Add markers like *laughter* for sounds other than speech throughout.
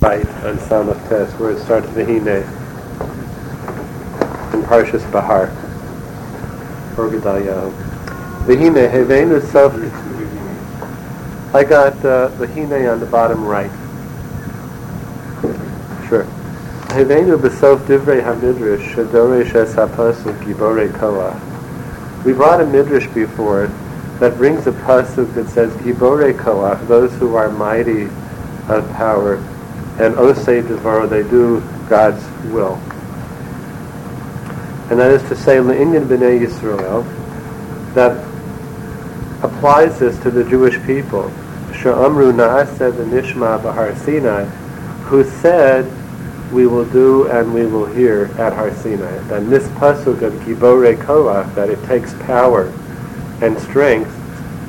right on Samach Tes, where it starts Vahine in Parshas Bahar, or Gedayahu. Vahine, Hevenu Sof. I got uh, on the bottom right. Sure. Hevenu Besof Divrei HaMidrash Shadoresh Es HaPasuk Gibore Koach. We brought a Midrash before that brings a pasuk that says Gibore Koach, those who are mighty of power and Osei Devaro, they do God's will. And that is to say, Le'inyan B'nai Yisrael, that applies this to the Jewish people. Sha'amru Na'aseh Nishma B'Har Sinai, who said, we will do and we will hear at Har Sinai. And this pasuk of Gibore Koach, that it takes power and strength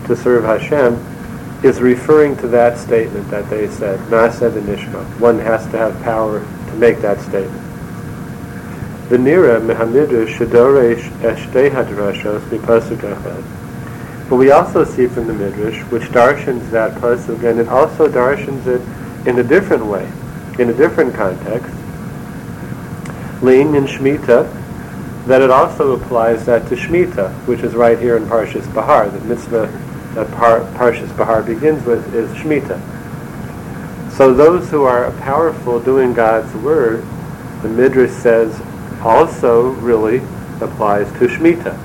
to serve Hashem, is referring to that statement that they said, Nasa Nishma. One has to have power to make that statement. Shadoresh. But we also see from the midrash, which darshans that pasuk, and it also darshans it in a different way, in a different context. Lein in Shemitah, that it also applies that to Shemitah, which is right here in Parshas Bahar, the mitzvah that Par- Parshas Bahar begins with is Shemitah. So those who are powerful doing God's word, the Midrash says, also really applies to Shemitah.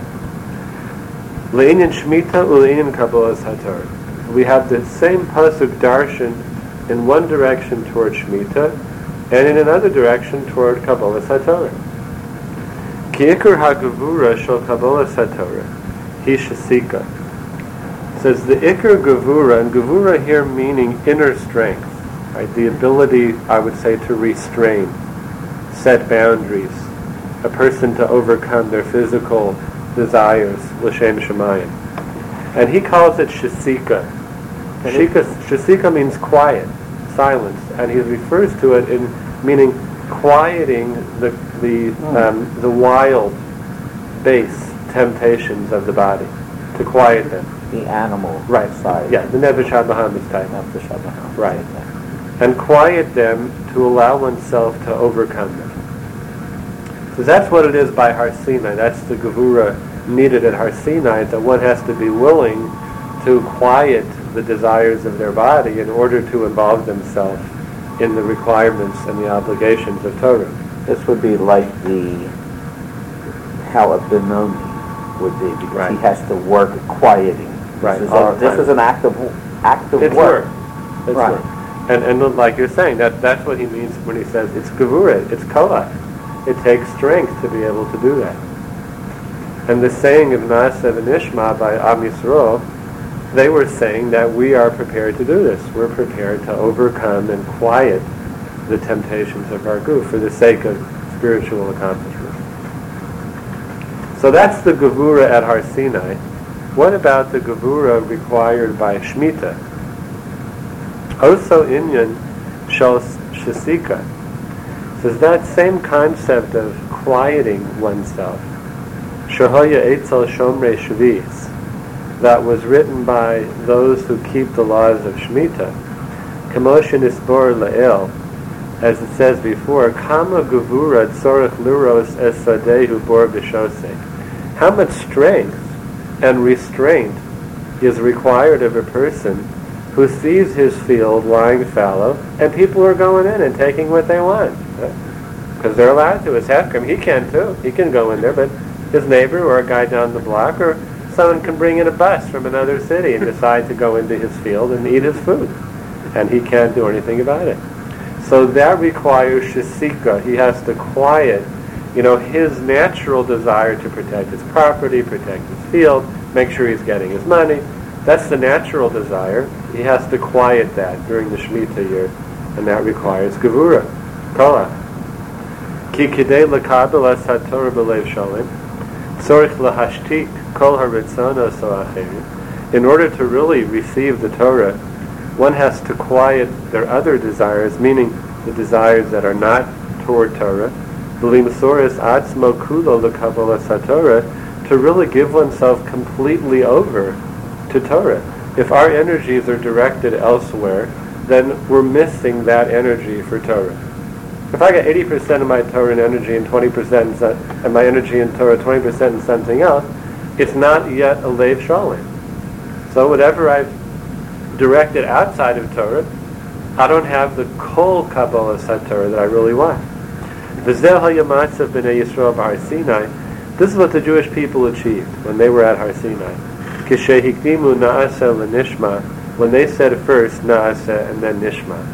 Le'inyan Shemitah u'le'inyan Kabbalas HaTorah. We have the same pasuk darshan in one direction toward Shemitah and in another direction toward Kabbalas HaTorah. Ki'ikr ha'gavura shel Kabbalas HaTorah hi shasika says the ikar gavura, and gavura here meaning inner strength, right? The ability, I would say, to restrain, set boundaries, a person to overcome their physical desires, l'shem shemayim. And he calls it shasika. Shika, shasika means quiet, silence, and he refers to it in meaning quieting the the hmm. um, the wild, base temptations of the body, to quiet them the animal right. side. Yeah, the Nefesh HaBahamis type. Nefesh HaBahamis. Right. And quiet them to allow oneself to overcome them. So that's what it is by Har Sinai. That's the Gevura needed at Har Sinai, that one has to be willing to quiet the desires of their body in order to involve themselves in the requirements and the obligations of Torah. This would be like the how a Benoni would be, because right. he has to work quieting Right. This is, a, this is an act of act of it's work. work. It's right. work. And and like you're saying, that that's what he means when he says it's gavura, it's koach. It takes strength to be able to do that. And the saying of Naasav and Ishma by Am Yisrael, they were saying that we are prepared to do this. We're prepared to overcome and quiet the temptations of our guf for the sake of spiritual accomplishment. So that's the gavura at Har Sinai. What about the gavura required by Shemitah? Also inyan shal shasika. Says that same concept of quieting oneself. Shahoya Eitzel Shomrei Shavis that was written by those who keep the laws of Shemitah. Kamoshin Isbor La'el, as it says before, Kama Gavura Tzorach Luros Esadehu Bor Bishose. How much strength and restraint is required of a person who sees his field lying fallow and people are going in and taking what they want. Because they're allowed to. It's Hefkim. He can too. He can go in there, but his neighbor or a guy down the block or someone can bring in a bus from another city and decide to go into his field and eat his food. And he can't do anything about it. So that requires shasika. He has to quiet you know, his natural desire to protect his property, protect his field, make sure he's getting his money. That's the natural desire. He has to quiet that during the Shemitah year, and that requires gevura, kola. Ki kidei lekabel es haTorah b'lev shalim, tzorich lahashtik kol haritzona so'acherim. In order to really receive the Torah, one has to quiet their other desires, meaning the desires that are not toward Torah, B'limsoris atzmo kulo lekabbalas haTorah, to really give oneself completely over to Torah. If our energies are directed elsewhere, then we're missing that energy for Torah. If I get 80% of my Torah in energy and 20% and my energy in Torah 20% in something else, it's not yet a Lev Shalim. So whatever I've directed outside of Torah, I don't have the Kol Kabbalah Torah that I really want. This is what the Jewish people achieved when they were at Har Sinai. When they said first Naaseh and then Nishma.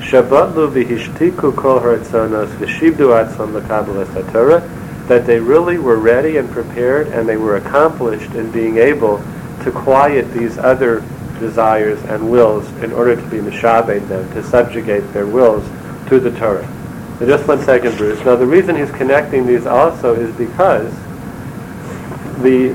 Shabbatlu v'hishtiku kol haratzonos v'shibdu atzon l'kabbalas Torah, that they really were ready and prepared and they were accomplished in being able to quiet these other desires and wills in order to be mishabed them, to subjugate their wills to the Torah. Now just one second, Bruce. Now the reason he's connecting these also is because the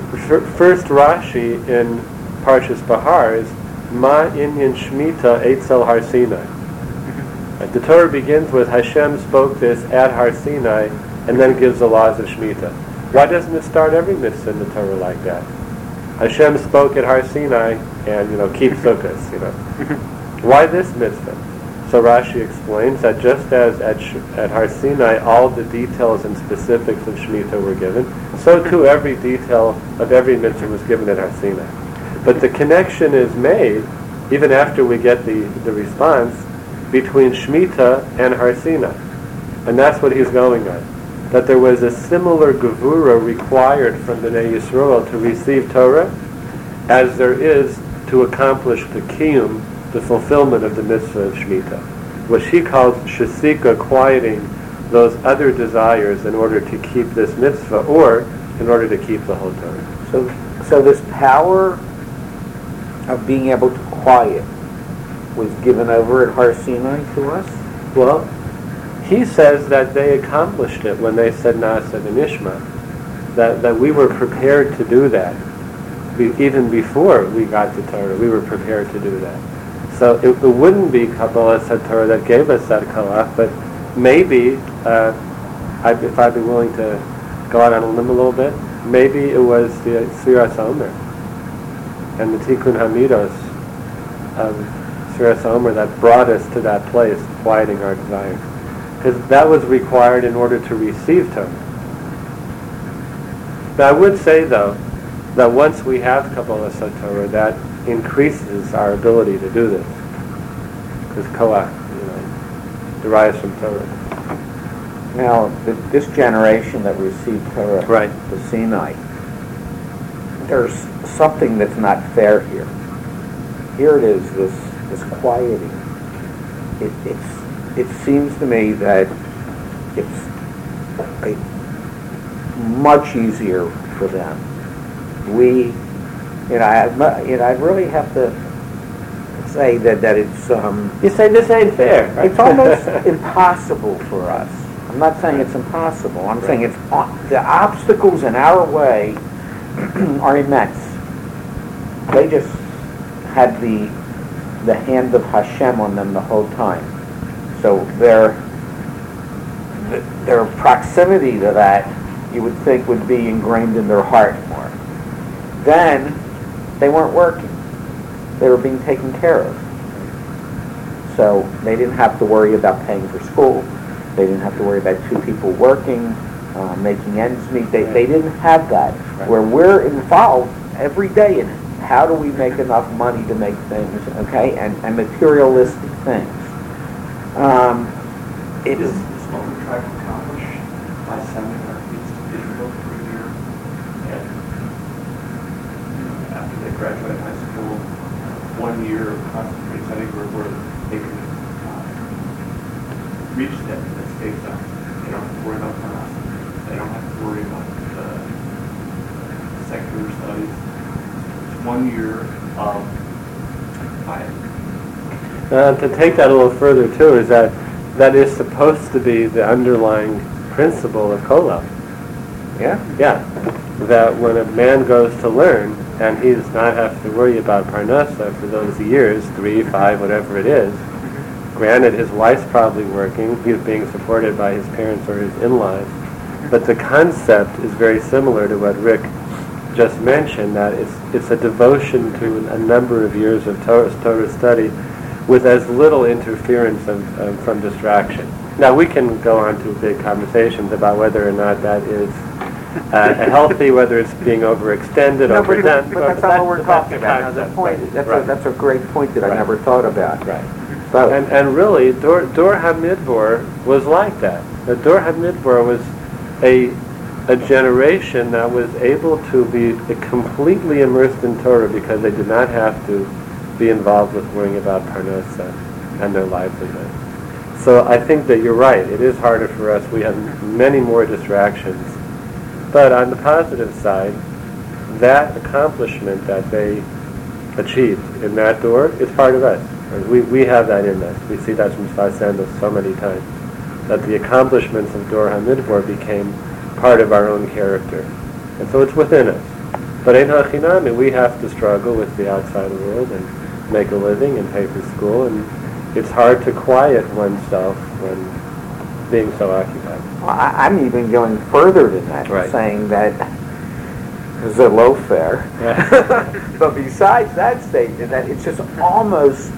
first Rashi in Parshas Bahar is Ma Inyan Shmita Eitzel Har Sinai. Mm-hmm. The Torah begins with Hashem spoke this at Har Sinai and then gives the laws of Shemitah. Why doesn't it start every mitzvah in the Torah like that? Hashem spoke at Har Sinai and, you know, keep sukkahs, *laughs* you know. Mm-hmm. Why this mitzvah? So Rashi explains that just as at, at Har Sinai all the details and specifics of Shemitah were given, so too every detail of every mitzvah was given at Har Sinai. But the connection is made, even after we get the, the response, between Shemitah and Har Sinai. And that's what he's going on. That there was a similar gevura required from the Yisrael to receive Torah as there is to accomplish the kiyum, the fulfillment of the mitzvah of Shemitah. What she calls shasika, quieting those other desires in order to keep this mitzvah or in order to keep the whole Torah. So, so this power of being able to quiet was given over at Har Sinai to us? Well, he says that they accomplished it when they said Nasa and Ishma. That, that we were prepared to do that. We, even before we got to Torah, we were prepared to do that. So it, it wouldn't be Kabbalah Torah that gave us that kalach, but maybe, uh, I, if I'd be willing to go out on a limb a little bit, maybe it was the Sfiras Omer and the Tikkun Hamidos of Sfiras Omer that brought us to that place, quieting our desires. Because that was required in order to receive Torah. Now I would say though, that once we have Kabbalah Torah, that increases our ability to do this. Because Koach, you know, derives from Torah. Now, the, this generation that received Torah, right. the Sinai, there's something that's not fair here. Here it is, this is quieting. It, it's, it seems to me that it's a, much easier for them. We, you know, I, you know, I really have to say that, that it's... Um, you say this ain't fair. Right? It's almost *laughs* impossible for us. I'm not saying it's impossible. I'm right. saying it's the obstacles in our way *clears throat* are immense. They just had the the hand of Hashem on them the whole time. So their their proximity to that, you would think, would be ingrained in their heart more. Then they weren't working; they were being taken care of. So they didn't have to worry about paying for school. They didn't have to worry about two people working, uh, making ends meet. They, they didn't have that. Where we're involved every day in it how do we make enough money to make things, okay, and, and materialistic things. Um, it is this what we try to accomplish by sending our kids to Israel for a year, and you know, after they graduate high school, one year of concentrated study where, where they can uh, reach that, that state zone. They don't have to worry about class. They don't have to worry about the secular studies one year of quiet. Uh, to take that a little further too is that that is supposed to be the underlying principle of kollel. Yeah? Yeah. That when a man goes to learn and he does not have to worry about parnasa for those years, three, five, whatever it is, granted his wife's probably working, he's being supported by his parents or his in-laws, but the concept is very similar to what Rick just mentioned that it's, it's a devotion to a number of years of Torah, Torah study with as little interference of, from distraction. Now we can go on to big conversations about whether or not that is uh, healthy, whether it's being overextended, No, but, overdone. but that's not what we're talking about. Now, the point, that's, a, Right. that's a great point that I Right. never thought about. Right. So, And, and really, Dor, Dor HaMidbar was like that. The Dor HaMidbar was a, a generation that was able to be completely immersed in Torah because they did not have to be involved with worrying about Parnasa and their livelihood. So I think that you're right. It is harder for us. We have many more distractions. But on the positive side, that accomplishment that they achieved in that door is part of us. We, we have that in us. We see that from Sfas so many times. That the accomplishments of Dor HaMidbar became part of our own character. And so it's within us. But in Hachinami, we have to struggle with the outside world and make a living and pay for school. And it's hard to quiet oneself when being so occupied. Well, I, I'm even going further than that, Right. saying that Zillow fair. Yeah. *laughs* but besides that statement, that it's just almost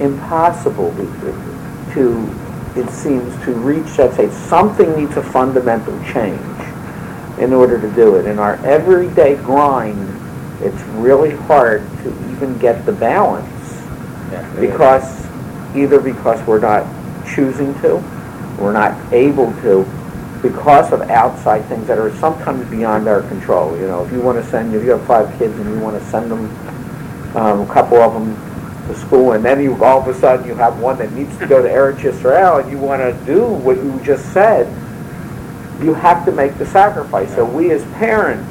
impossible to, to, it seems, to reach that state. Something needs a fundamental change in order to do it. In our everyday grind, it's really hard to even get the balance because either because we're not choosing to, we're not able to, because of outside things that are sometimes beyond our control. You know, if you want to send, if you have five kids and you want to send them, um, a couple of them to school, and then you all of a sudden you have one that needs to go to Eretz Yisrael, and you want to do what you just said, you have to make the sacrifice. So we as parents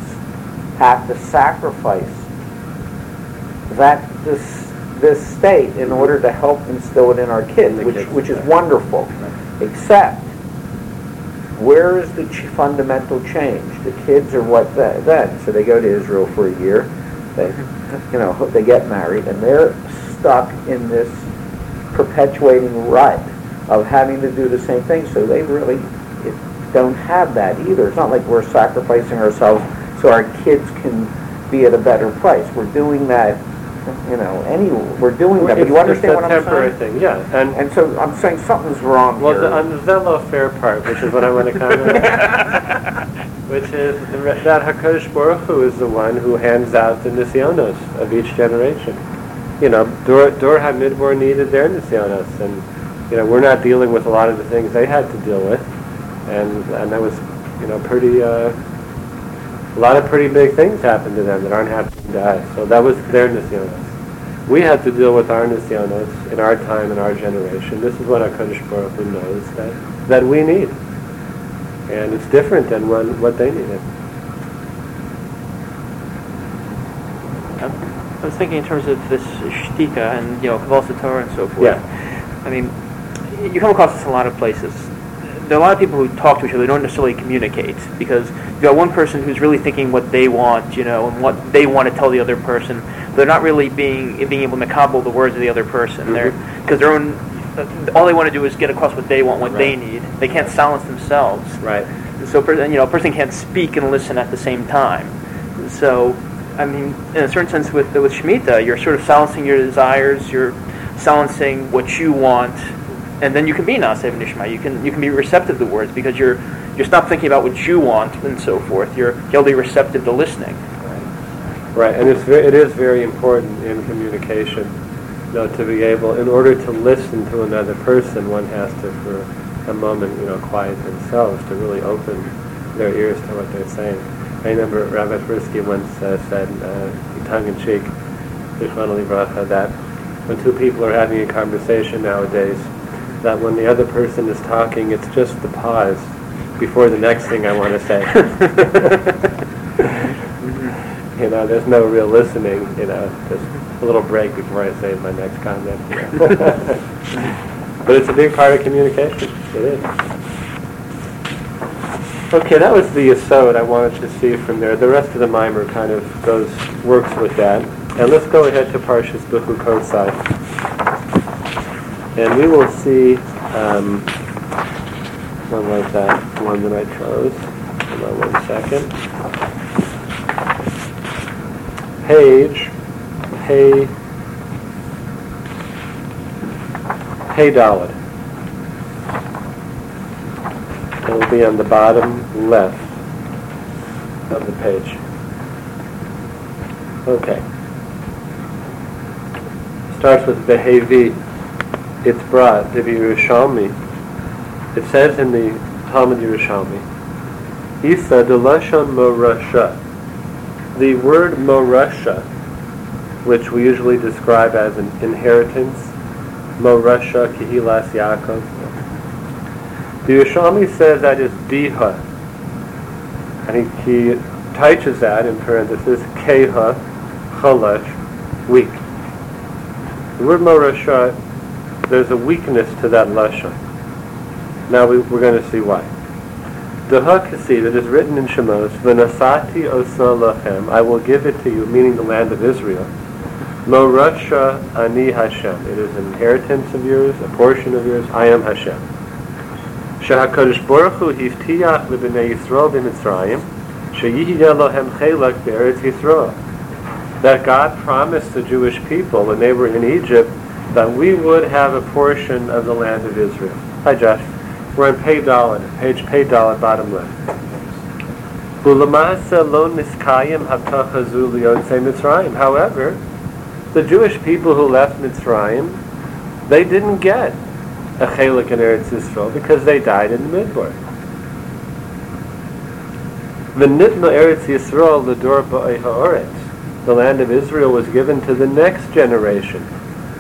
have to sacrifice that this this state in order to help instill it in our kids, which which is wonderful. Except, where is the fundamental change? The kids are what th- then? So they go to Israel for a year. They, you know, they get married, and they're stuck in this perpetuating rut of having to do the same thing. So they really don't have that either. It's not like we're sacrificing ourselves so our kids can be at a better place. We're doing that, you know, any we're doing that. But It's- you understand it's what a I'm temporary saying? thing, yeah. And And so I'm saying something's wrong Well, here. the, on the Zelo fair part, which is what I want to comment on, *laughs* which is the re- that Hakadosh Baruch Hu is the one who hands out the nisyonos of each generation. You know, Dor, Dor HaMidbar needed their nisyonos, and you know we're not dealing with a lot of the things they had to deal with, and and that was you know pretty. Uh, a lot of pretty big things happened to them that aren't happening to us. So that was their nisyonos. We had to deal with our nisyonos in our time, in our generation. This is what our HaKadosh Baruch Hu knows that, that we need. And it's different than when, what they needed. Um, I was thinking in terms of this shtika and you know Kabbalah Torah and so forth. Yeah. I mean, you come across this in a lot of places. There are a lot of people who talk to each other. They don't necessarily communicate because you got one person who's really thinking what they want, you know, and what they want to tell the other person. They're not really being being able to cobble the words of the other person. Mm-hmm. They're because their own all they want to do is get across what they want, what they need. They can't silence themselves. Right. So, per- you know, a person can't speak and listen at the same time. So, I mean, in a certain sense, with with Shemitah, you're sort of silencing your desires, you're silencing what you want, and then you can be Nasev Nishma. You can you can be receptive to words because you're you're stop thinking about what you want and so forth. You're you'll be receptive to listening. Right, and it's ve- it is very important in communication, you know, to be able, in order to listen to another person, one has to, for a moment, you know, quiet themselves to really open their ears to what they're saying. I remember Rabbi Twerski once uh, said, uh, tongue in cheek, that when two people are having a conversation nowadays, that when the other person is talking, it's just the pause before the next thing I want to say. *laughs* You know, there's no real listening, you know, just a little break before I say my next comment. you know. but it's a big part of communication. It is. Okay, that was the asode I wanted to see from there. The rest of the mimer kind of goes, works with that. And let's go ahead to Parshas Bechukosai. And we will see, um, one was that one that I chose. Hold on one second page, pay, Pei Dalet. It will be on the bottom left of the page. Okay. Starts with Behevi. It's brought, the Yerushalmi. It says in the Talmud Yerushalmi, Isa de Lashon Morasha. The word Morasha, which we usually describe as an inheritance, Morasha Kihilas Yaakov. The Yerushalmi says that is Diha. And he, he teaches that in parenthesis, Keha Chalash, weak. The word Morasha, there's a weakness to that Lashon. Now we, we're going to see why. The Hakasi that is written in Shemos, V'nasati osa lachem, I will give it to you, meaning the land of Israel. Morasha ani Hashem. It is an inheritance of yours, a portion of yours. I am Hashem. Shehakadosh Baruch Hu hivtiach lebnei Yisrael b'Mitzrayim, sheyihyeh lohem chelak be'eretz Yisrael. That God promised the Jewish people when they were in Egypt that we would have a portion of the land of Israel. Hi, Josh. We're on Pei Dalet, page Pei Dalet, bottom left. However, the Jewish people who left Mitzrayim, they didn't get a chelik in Eretz Yisrael because they died in the Midbar. V'nitna Eretz Yisrael l'dor. The land of Israel was given to the next generation,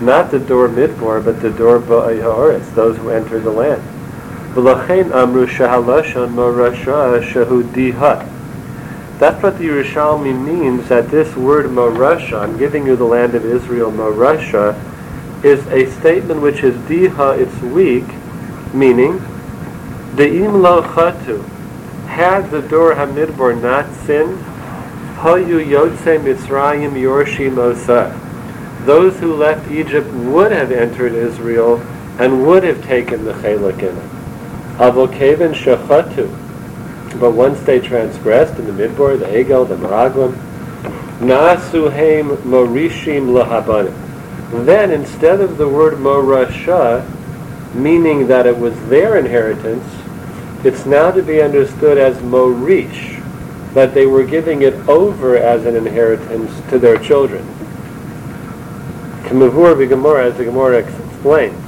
not the door Midbar, but the door ba'ei ha'oretz, those who enter the land. Amru. That's what the Yerushalmi means, that this word Morasha, I'm giving you the land of Israel, Morasha, is a statement which is diha, it's weak, meaning, de'im lo chatu, had the door HaMidbar not sinned, hayu yotze Mitzrayim yorshim osa. Those who left Egypt would have entered Israel and would have taken the chelak in it. Avokeven shechatu, but once they transgressed in the Midbar, the Egel, the Meraglim, Nasuhem Morishim Lahabanim. Then instead of the word Morasha, meaning that it was their inheritance, it's now to be understood as Morish, that they were giving it over as an inheritance to their children. Kamavur Gemara, as the Gemara explains,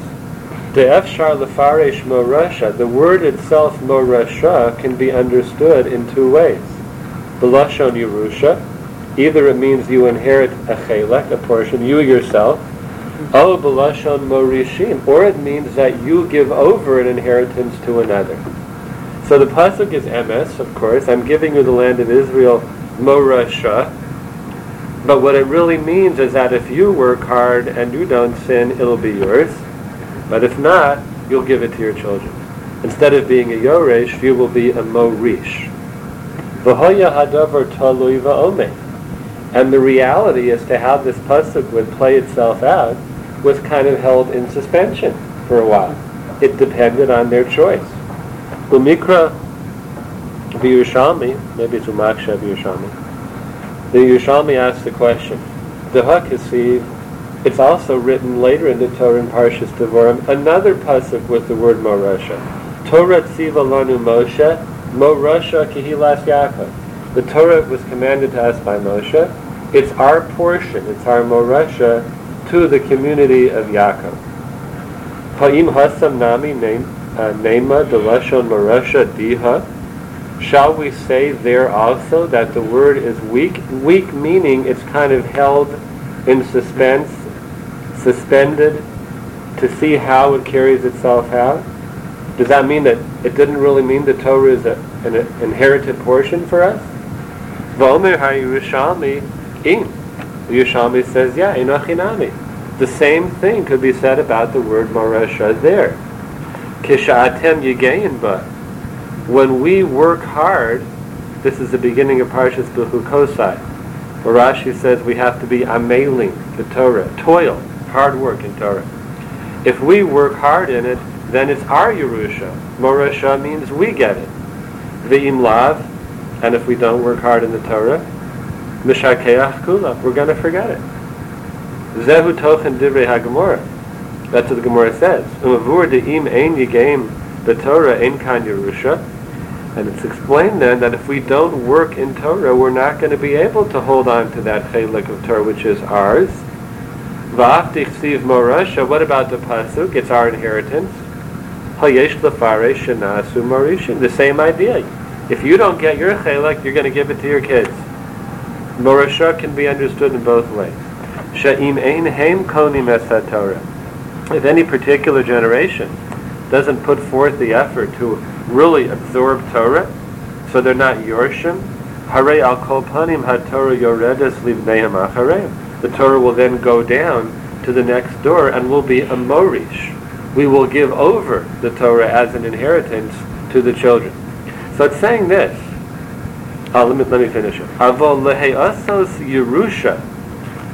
the Efshar Lefaresh Morasha, the word itself Morasha can be understood in two ways. Belashon Yerusha, either it means you inherit a chelek, a portion, you yourself, Oh, Belashon Morishim, or it means that you give over an inheritance to another. So the pasuk is ms, of course. I'm giving you the land of Israel, Morasha. But what it really means is that if you work hard and you don't sin, it'll be yours. But if not, you'll give it to your children. Instead of being a Yoresh, you will be a Morish. And the reality as to how this pasuk would play itself out was kind of held in suspension for a while. It depended on their choice. Umikra maybe it's Umaksha. The Yerushalmi asks the question, the Hakasiv it's also written later in the Torah in Parshas Devorim, another pasuk with the word Morasha. Torah tziva lanu Moshe, Morasha kihilas Yaakov. The Torah was commanded to us by Moshe. It's our portion, it's our Morasha to the community of Yaakov. Ha'im hasam nami uh, nema delashon Morasha diha. Shall we say there also that the word is weak? Weak meaning it's kind of held in suspense suspended to see how it carries itself out? Does that mean that it didn't really mean the Torah is a, an inherited portion for us? V'omer ha-Yerushalmi im. Yerushalmi says, yeah, inachinami. The same thing could be said about the word Morasha there. Kisha'atem yigeyin ba. When we work hard, this is the beginning of Parshas Behukosai, where Rashi says we have to be ameling, the Torah, toil hard work in Torah. If we work hard in it, then it's our Yerusha. Morasha means we get it. Ve'im lav, and if we don't work hard in the Torah, mishakeach kula, we're going to forget it. Zehu tochen divrei hagemora. That's what the Gemara says. Umavur de'im ein yigim b'Torah ein kan Yerusha. And it's explained then that if we don't work in Torah, we're not going to be able to hold on to that chelik of Torah, which is ours. V'afti chsiv morasha. What about the pasuk? It's our inheritance. Hayesh lefare shenasu morishin. The same idea. If you don't get your chelik, you're going to give it to your kids. Morasha can be understood in both ways. Sha'im ein heim esat Torah. If any particular generation doesn't put forth the effort to really absorb Torah, so they're not Yorshim, Hare al kol panim ha-Torah yoredes livneim. The Torah will then go down to the next door and will be a morish. We will give over the Torah as an inheritance to the children. So it's saying this. Uh, let, me, let me finish it. Avol leheasos Yerusha.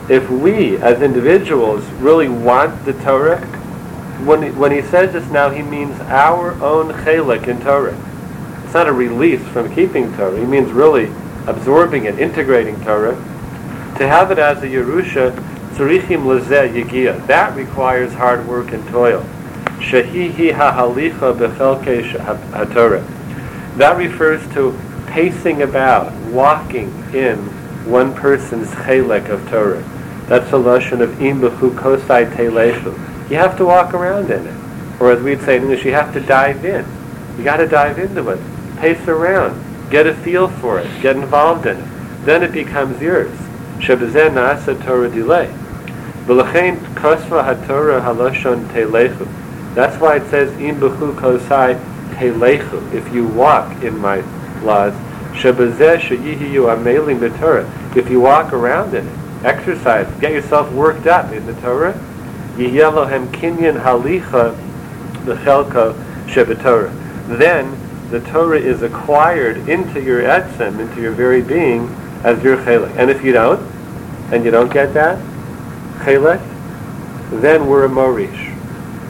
If we, as individuals, really want the Torah, when he, when he says this now, he means our own chelik in Torah. It's not a release from keeping Torah. He means really absorbing it, integrating Torah. To have it as a Yerusha, tzarichim lezeh yigia. That requires hard work and toil. Shahihi ha'halicha bechelke ha'torah. That refers to pacing about, walking in one person's chelik of Torah. That's a lashon of im kosai telechu. You have to walk around in it. Or as we'd say in English, you have to dive in. You got to dive into it. Pace around. Get a feel for it. Get involved in it. Then it becomes yours. Torah delay. That's why it says. If you walk in my laws, shebezeh sheyihiyu amelim b'Torah. If you walk around in it, exercise, get yourself worked up in the Torah, Yiyelohem kinyan halicha bechelka shebetorah. Then the Torah is acquired into your etzem, into your very being, as your chelik. And if you don't, and you don't get that chelik, then we're a morish.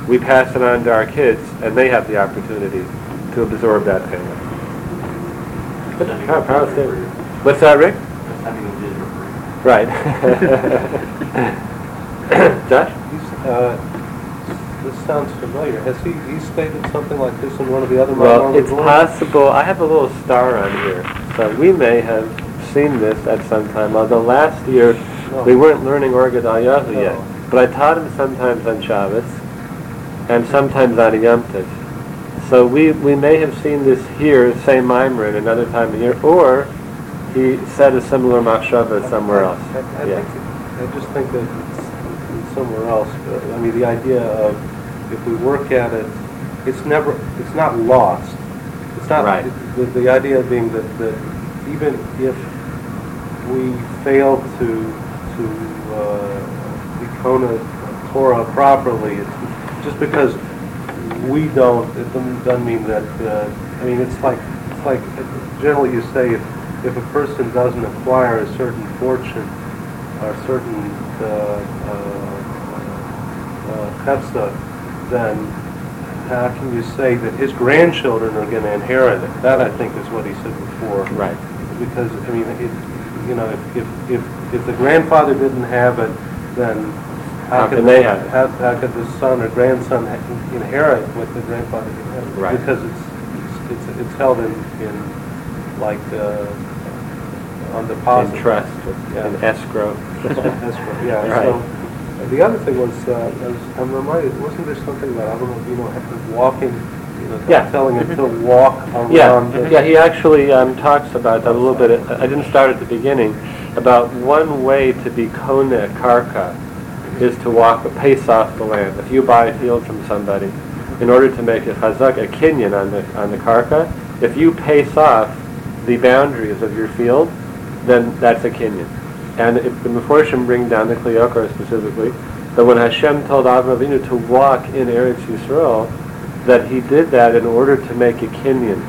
We pass it on to our kids, and they have the opportunity to absorb that chelik. What's that, Rick? Right. *laughs* *laughs* Josh? Uh, this sounds familiar. Has he, he stated something like this in one of the other Well, it's possible. I have a little star on here, so we may have seen this at some time. Although last year No. we weren't learning Orgadayahu No. yet, but I taught him sometimes on Shabbos and sometimes on Yom Tov. So we, we may have seen this here, same in another time of year, or he said a similar machshava somewhere else. I, I, Yeah. think, I just think that somewhere else. Uh, I mean, the idea of if we work at it, it's never, it's not lost. It's not Right. the, the idea being that, that even if we fail to to uh, Torah properly, it's just because we don't, it doesn't, mean that. Uh, I mean, it's like it's like generally you say if if a person doesn't acquire a certain fortune or certain uh, uh, uh, then how can you say that his grandchildren are going to inherit it? That I think is what he said before. Right. Because I mean, it, you know, if, if if if the grandfather didn't have it, then How could can they have it? How, how could the son or grandson inherit what the grandfather inherited? Right. Because it's it's it's, it's held in in like uh, on deposit. In trust, Yeah. in escrow. Right, yeah. *laughs* Right. So uh, the other thing was, uh, I was, I'm reminded, wasn't there something about, I don't know if you know, had- walking, you know, Yeah. telling him to walk around? Yeah, the- yeah, he actually um, talks about that a little bit. I didn't start at the beginning. About one way to be kone karka is to walk a pace off the land. If you buy a field from somebody, in order to make a chazak, a kinyan on the on the karka, if you pace off the boundaries of your field, then that's a kinyan. And if the Meforshim bring down the Kli Yakar specifically, that when Hashem told Avram Avinu to walk in Eretz Yisrael, that he did that in order to make a kinyan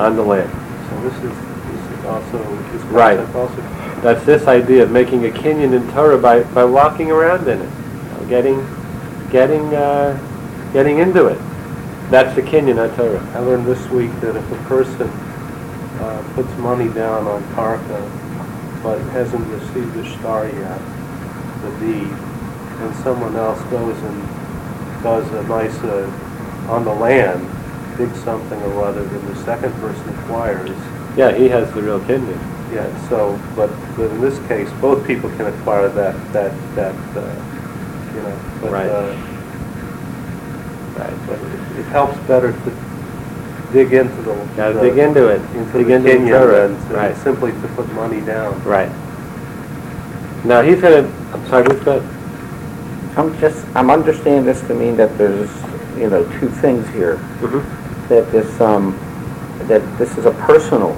on the land. So this is, this is also, this Right. also, That's this idea of making a kinyan in Torah by, by walking around in it, you know, getting, getting, uh, getting into it. That's the kinyan of Torah. I learned this week that if a person uh, puts money down on Karka, but hasn't received the star yet, the deed, and someone else goes and does a nice, uh, on the land, dig something or other, then the second person acquires. Yeah, he has the real kidney. Yeah, so, but, but in this case, both people can acquire that, that, that, uh, you know, but, Right. uh, but it- it helps better to dig into the. Gotta the- dig into it. Into Dig the into the kinyan Torah. than to Right. simply to put money down. Right. Now he's gonna, I'm sorry, who's that? I'm just, I'm understanding this to mean that there's, you know, two things here. Mhm. That this, um, that this is a personal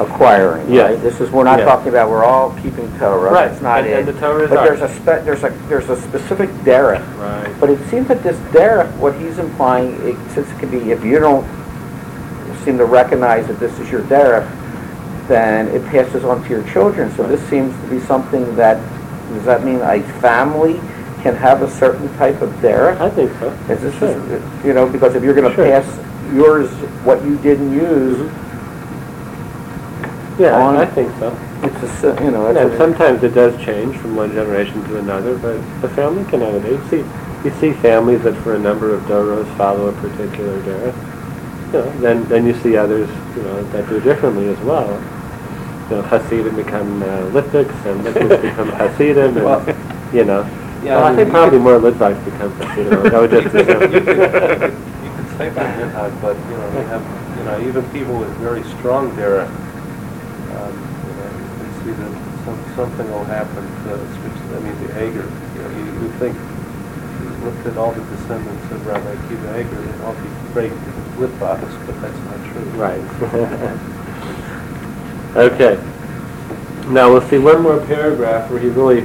acquiring, Yes. right? This is, we're not Yeah. talking about, we're all keeping Torah. Right, That's not and- it. and the Torah is But there's a spe, there's a, there's a specific derech. Right. But it seems that this derech, what he's implying, it, since it could be, if you don't seem to recognize that this is your derech, then it passes on to your children. So this seems to be something that, does that mean a family can have a certain type of derech? I think so. Is this, Sure. you know, because if you're going to Sure. pass yours, what you didn't use, mm-hmm. Yeah, on- I I think so. it's a, you know, And it's a, sometimes it does change from one generation to another, but the family can have it. You see, you see families that for a number of doros follow a particular derech. You know, then then you see others, you know, that do differently as well. You know, Hasidim become uh, and Litviks *laughs* become Hasidim, and Well, you know. yeah, well, I I mean, think you probably more Litvaks become Hasidim. *laughs* I would just. You could you could say that, Minhag, but, you know, they have, you know, even people with very strong derech, um, you know, you can see that some, something will happen to, I mean, the Eiger, you know, you would think, you looked at all the descendants of Rabbi Akiva Eiger, they'd all be great Litvaks, but that's not true. Right. *laughs* okay. Now we'll see one more paragraph where he really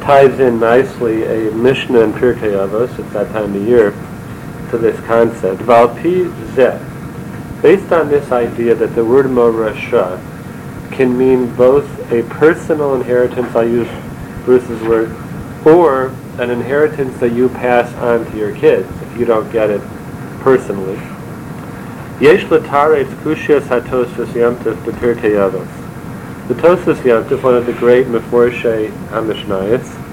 ties in nicely a Mishnah in Pirkei Avos, it's that time of year, to this concept. Valpi zeh. Based on this idea that the word morasha can mean both a personal inheritance, I'll use Bruce's word, or an inheritance that you pass on to your kids if you don't get it personally. Yesh l'taretz kushias hatosfos yamtiv b'pirkei Avos. The Tosfos Yamtiv, one of the great Meforshei HaMishnayos,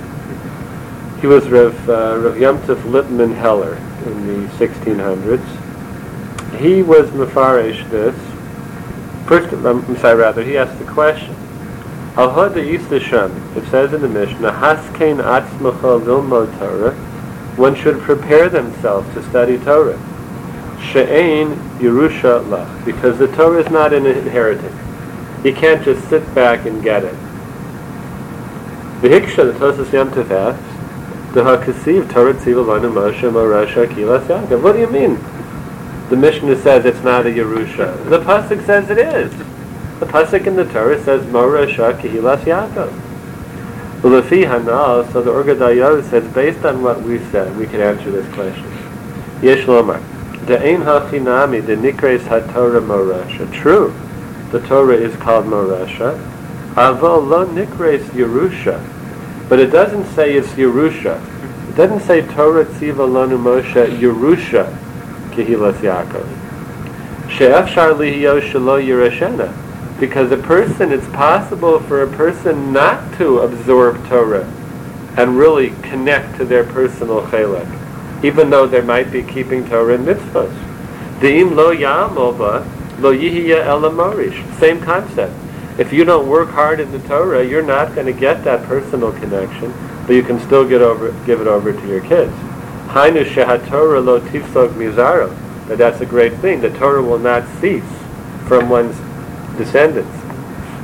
he was Rev, uh, Rav Yamtiv Lippman Heller in the 1600s. He was Mefarish this. First, I'm sorry, rather, he asked the question. Al hod Yistashem, it says in the Mishnah, Haskein atzmacha lilmod Torah, one should prepare themselves to study Torah. She'ein Yerusha lach, because the Torah is not an inheritance. You can't just sit back and get it. The Hiksha, the Tosas Yamtiv asks, the Hakasiv Torah Tzivalanu Moshe Yaakov. What do you mean? The Mishnah says it's not a Yerusha. The Pasuk says it is. The Pasuk in the Torah says Morasha Kilas Yaakov. Ulafi Hanal, so the Orgadayah says, based on what we've said, we can answer this question. Yesh Lomar. De'ein hachinami de nikres haTorah Morasha. True, the Torah is called Morasha. Aval lo nikres Yerusha. But it doesn't say it's Yerusha. It doesn't say Torah tziva lanu Moshe Yerusha Kehilas Yaakov. She'afshar lihiyo shelo Yereshena. Because a person, it's possible for a person not to absorb Torah and really connect to their personal chelek, even though they might be keeping Torah and mitzvahs. De'im lo ya'amova lo yihiya elamorish. Same concept. If you don't work hard in the Torah, you're not going to get that personal connection, but you can still get over, give it over to your kids. Hainu lo that's a great thing. The Torah will not cease from one's descendants.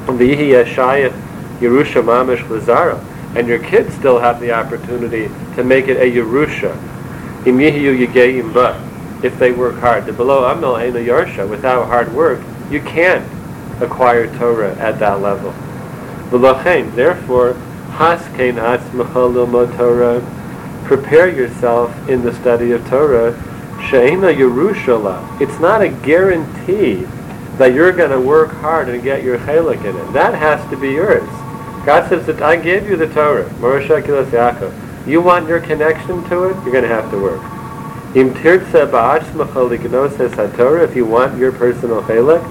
Yerusha mamish lazaro. And your kids still have the opportunity to make it a Yerusha. If they work hard. The below amel einu yarsha. Without hard work, you can't acquire Torah at that level. Therefore, haskein atzmacha Torah, prepare yourself in the study of Torah, she'ena Yerushala. It's not a guarantee that you're going to work hard and get your chelik in it. That has to be yours. God says that I gave you the Torah, Morasha Kilas Yaakov. You want your connection to it, you're going to have to work. Im ba'atzmacha lignoses haTorah, if you want your personal chelik,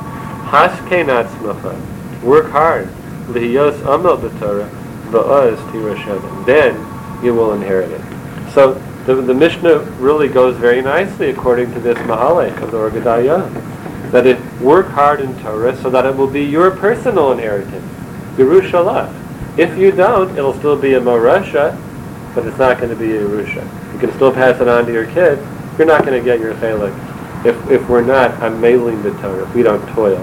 Hashkein atzmacha. Work hard. Lihiyos amel b'Torah. Va'oz tirashem. Then you will inherit it. So the, the Mishnah really goes very nicely according to this Mahalek of the Or Gedalia. That it work hard in Torah so that it will be your personal inheritance. Yerushalayim. If you don't, it'll still be a Morasha, but it's not going to be a Yerusha. You can still pass it on to your kids. You're not going to get your chalik if, if we're not unmailing the Torah, if we don't toil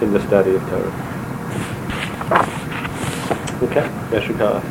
in the study of Torah. Okay, Yeshua